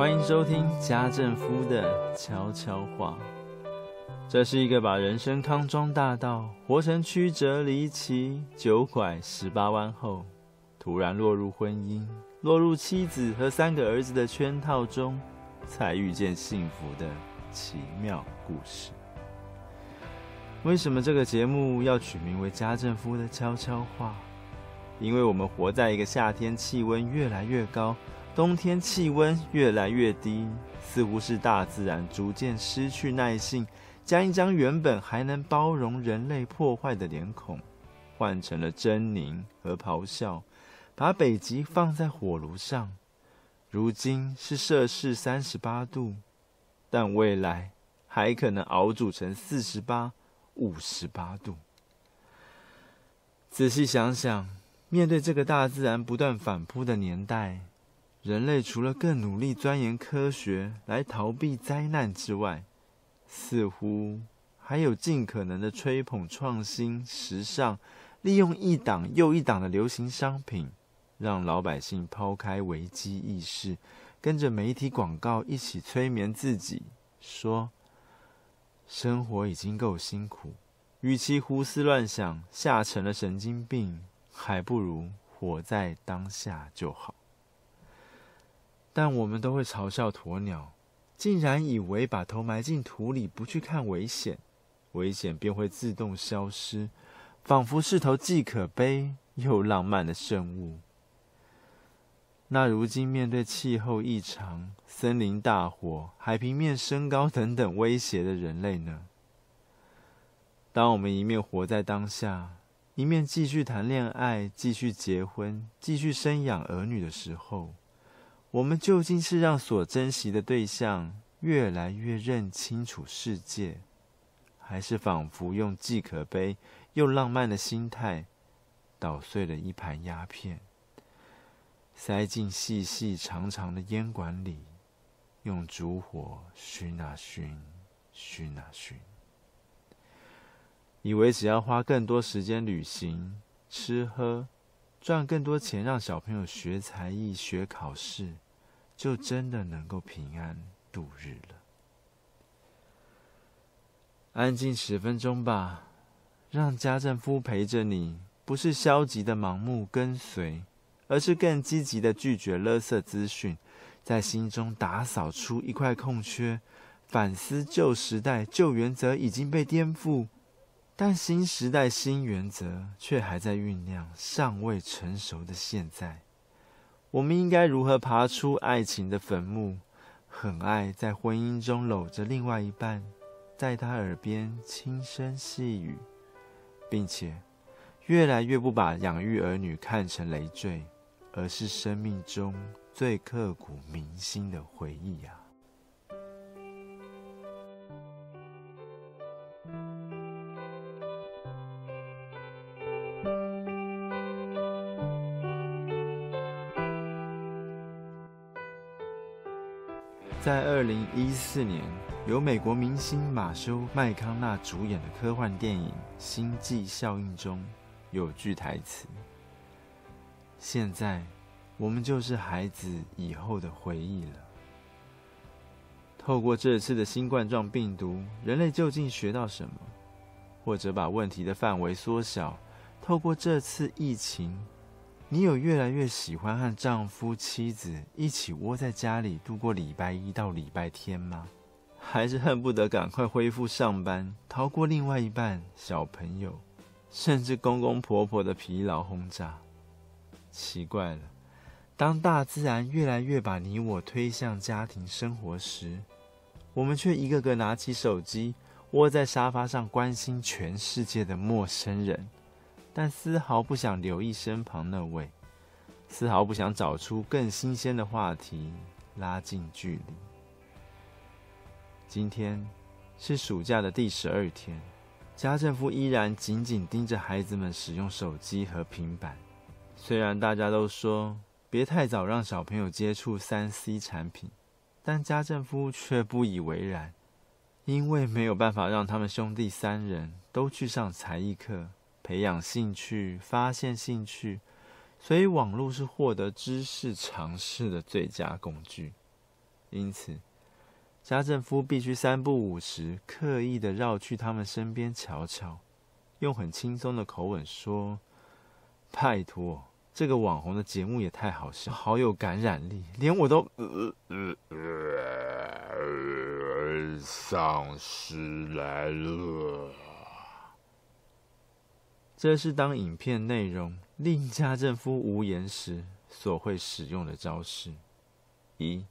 欢迎收听家政夫的悄悄话。这是一个把人生康庄大道活成曲折离奇、九拐十八弯后，突然落入婚姻、落入妻子和三个儿子的圈套中，才遇见幸福的奇妙故事。为什么这个节目要取名为《家政夫的悄悄话》？因为我们活在一个夏天气温越来越高，冬天气温越来越低，似乎是大自然逐渐失去耐性，将一张原本还能包容人类破坏的脸孔，换成了狰狞和咆哮，把北极放在火炉上，如今是摄氏三十八度，但未来还可能熬煮成四十八。五十八度。仔细想想，面对这个大自然不断反扑的年代，人类除了更努力钻研科学来逃避灾难之外，似乎还有尽可能的吹捧创新、时尚，利用一档又一档的流行商品，让老百姓抛开危机意识，跟着媒体广告一起催眠自己，说。生活已经够辛苦，与其胡思乱想，吓成了神经病，还不如活在当下就好。但我们都会嘲笑鸵鸟，竟然以为把头埋进土里，不去看危险，危险便会自动消失，仿佛是头既可悲又浪漫的生物。那如今面对气候异常、森林大火、海平面升高等等威胁的人类呢？当我们一面活在当下，一面继续谈恋爱、继续结婚、继续生养儿女的时候，我们究竟是让所珍惜的对象越来越认清楚世界，还是仿佛用既可悲又浪漫的心态捣碎了一盘鸦片？塞进细细长长的烟管里，用烛火熏啊熏，熏啊熏。以为只要花更多时间旅行、吃喝，赚更多钱，让小朋友学才艺、学考试，就真的能够平安度日了。安静十分钟吧，让家政夫陪着你，不是消极的盲目跟随。而是更积极的拒绝垃圾资讯，在心中打扫出一块空缺，反思旧时代旧原则已经被颠覆，但新时代新原则却还在酝酿，尚未成熟的现在，我们应该如何爬出爱情的坟墓？很爱在婚姻中搂着另外一半，在他耳边轻声细语，并且越来越不把养育儿女看成累赘。而是生命中最刻骨铭心的回忆啊！一四年，由美国明星马修麦康纳主演的科幻电影《星际效应》中有句台词。现在，我们就是孩子以后的回忆了。透过这次的新冠状病毒，人类究竟学到什么？或者把问题的范围缩小，透过这次疫情，你有越来越喜欢和丈夫、妻子一起窝在家里度过礼拜一到礼拜天吗？还是恨不得赶快恢复上班，逃过另外一半、小朋友，甚至公公婆婆的疲劳轰炸？奇怪了，当大自然越来越把你我推向家庭生活时，我们却一个个拿起手机，窝在沙发上关心全世界的陌生人，但丝毫不想留意身旁那位，丝毫不想找出更新鲜的话题，拉近距离。今天是暑假的第十二天，家政夫依然紧紧盯着孩子们使用手机和平板。虽然大家都说别太早让小朋友接触三 C 产品，但家政夫却不以为然，因为没有办法让他们兄弟三人都去上才艺课，培养兴趣、发现兴趣，所以网络是获得知识尝试的最佳工具。因此，家政夫必须三不五时刻意的绕去他们身边瞧瞧，用很轻松的口吻说：“拜托，这个网红的节目也太好笑，好有感染力，连我都……呃呃呃，丧尸来了。”这是当影片内容令家政夫无言时所会使用的招式。一，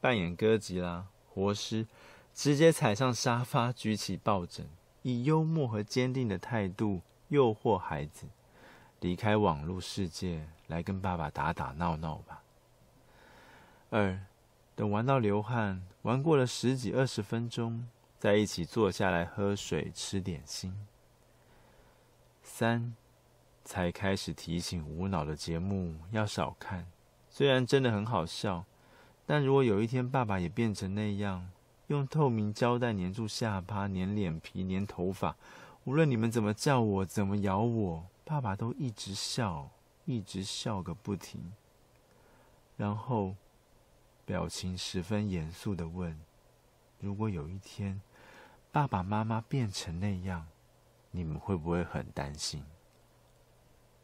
扮演哥吉拉。活尸，直接踩上沙发，举起抱枕，以幽默和坚定的态度诱惑孩子离开网络世界，来跟爸爸打打闹闹吧。二，等玩到流汗，玩过了十几二十分钟，再一起坐下来喝水、吃点心。三，才开始提醒无脑的节目要少看，虽然真的很好笑。但如果有一天爸爸也变成那样，用透明胶带粘住下巴、粘脸皮、粘头发，无论你们怎么叫我、怎么咬我，爸爸都一直笑，一直笑个不停。然后，表情十分严肃地问：“如果有一天爸爸妈妈变成那样，你们会不会很担心？”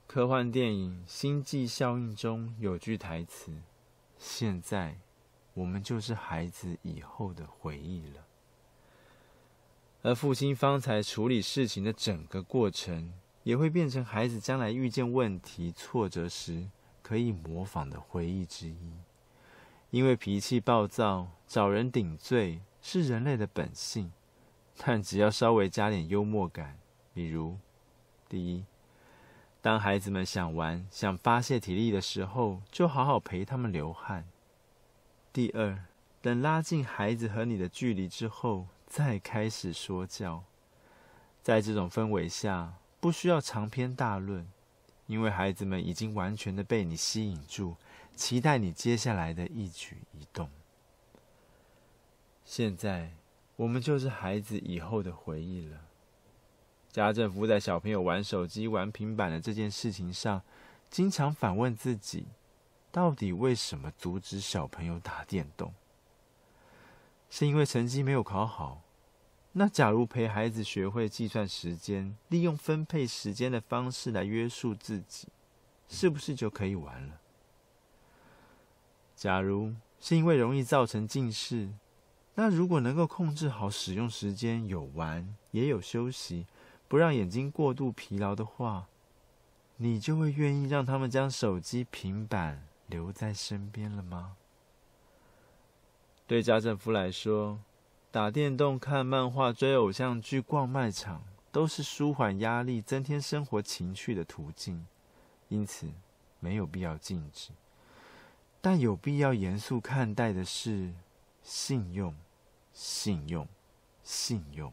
科幻电影《星际效应》中有句台词：“现在。”我们就是孩子以后的回忆了，而父亲方才处理事情的整个过程，也会变成孩子将来遇见问题、挫折时可以模仿的回忆之一。因为脾气暴躁、找人顶罪是人类的本性，但只要稍微加点幽默感，比如，第一，当孩子们想玩、想发泄体力的时候，就好好陪他们流汗。第二，等拉近孩子和你的距离之后，再开始说教。在这种氛围下，不需要长篇大论，因为孩子们已经完全的被你吸引住，期待你接下来的一举一动。现在，我们就是孩子以后的回忆了。家政夫在小朋友玩手机、玩平板的这件事情上，经常反问自己。到底为什么阻止小朋友打电动？是因为成绩没有考好？那假如陪孩子学会计算时间，利用分配时间的方式来约束自己，是不是就可以玩了？假如是因为容易造成近视，那如果能够控制好使用时间，有玩也有休息，不让眼睛过度疲劳的话，你就会愿意让他们将手机、平板。留在身边了吗？对家政夫来说，打电动、看漫画、追偶像剧、逛卖场，都是舒缓压力、增添生活情趣的途径，因此没有必要禁止。但有必要严肃看待的是信用、信用、信用。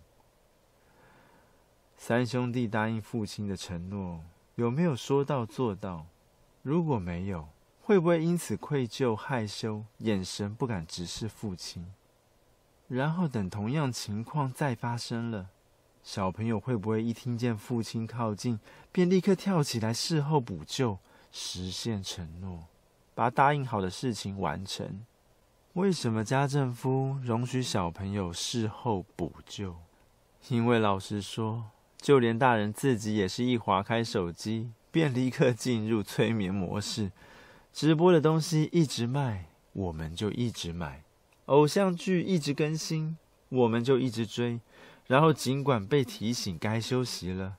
三兄弟答应父亲的承诺，有没有说到做到？如果没有，会不会因此愧疚、害羞，眼神不敢直视父亲？然后等同样情况再发生了，小朋友会不会一听见父亲靠近，便立刻跳起来事后补救，实现承诺，把答应好的事情完成？为什么家政夫容许小朋友事后补救？因为老实说，就连大人自己也是一划开手机，便立刻进入催眠模式。直播的东西一直卖，我们就一直买；偶像剧一直更新，我们就一直追。然后尽管被提醒该休息了，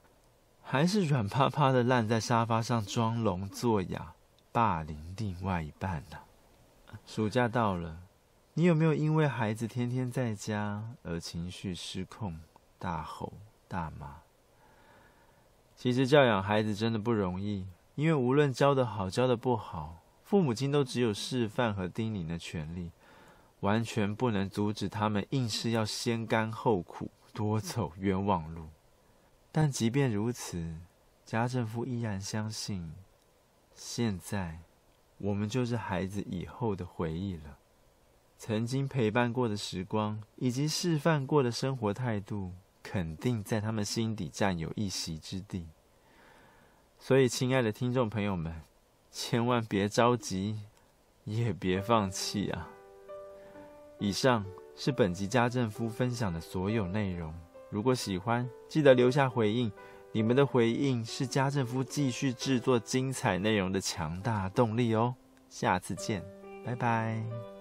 还是软趴趴的烂在沙发上装聋作哑，霸凌另外一半呢、暑假到了，你有没有因为孩子天天在家而情绪失控，大吼大骂？其实教养孩子真的不容易，因为无论教得好，教得不好。父母亲都只有示范和叮咛的权利，完全不能阻止他们硬是要先甘后苦，多走冤枉路。但即便如此，家政夫依然相信，现在我们就是孩子以后的回忆了。曾经陪伴过的时光，以及示范过的生活态度，肯定在他们心底占有一席之地。所以，亲爱的听众朋友们。千万别着急，也别放弃啊！以上是本集家政夫分享的所有内容。如果喜欢，记得留下回应。你们的回应是家政夫继续制作精彩内容的强大动力哦。下次见，拜拜。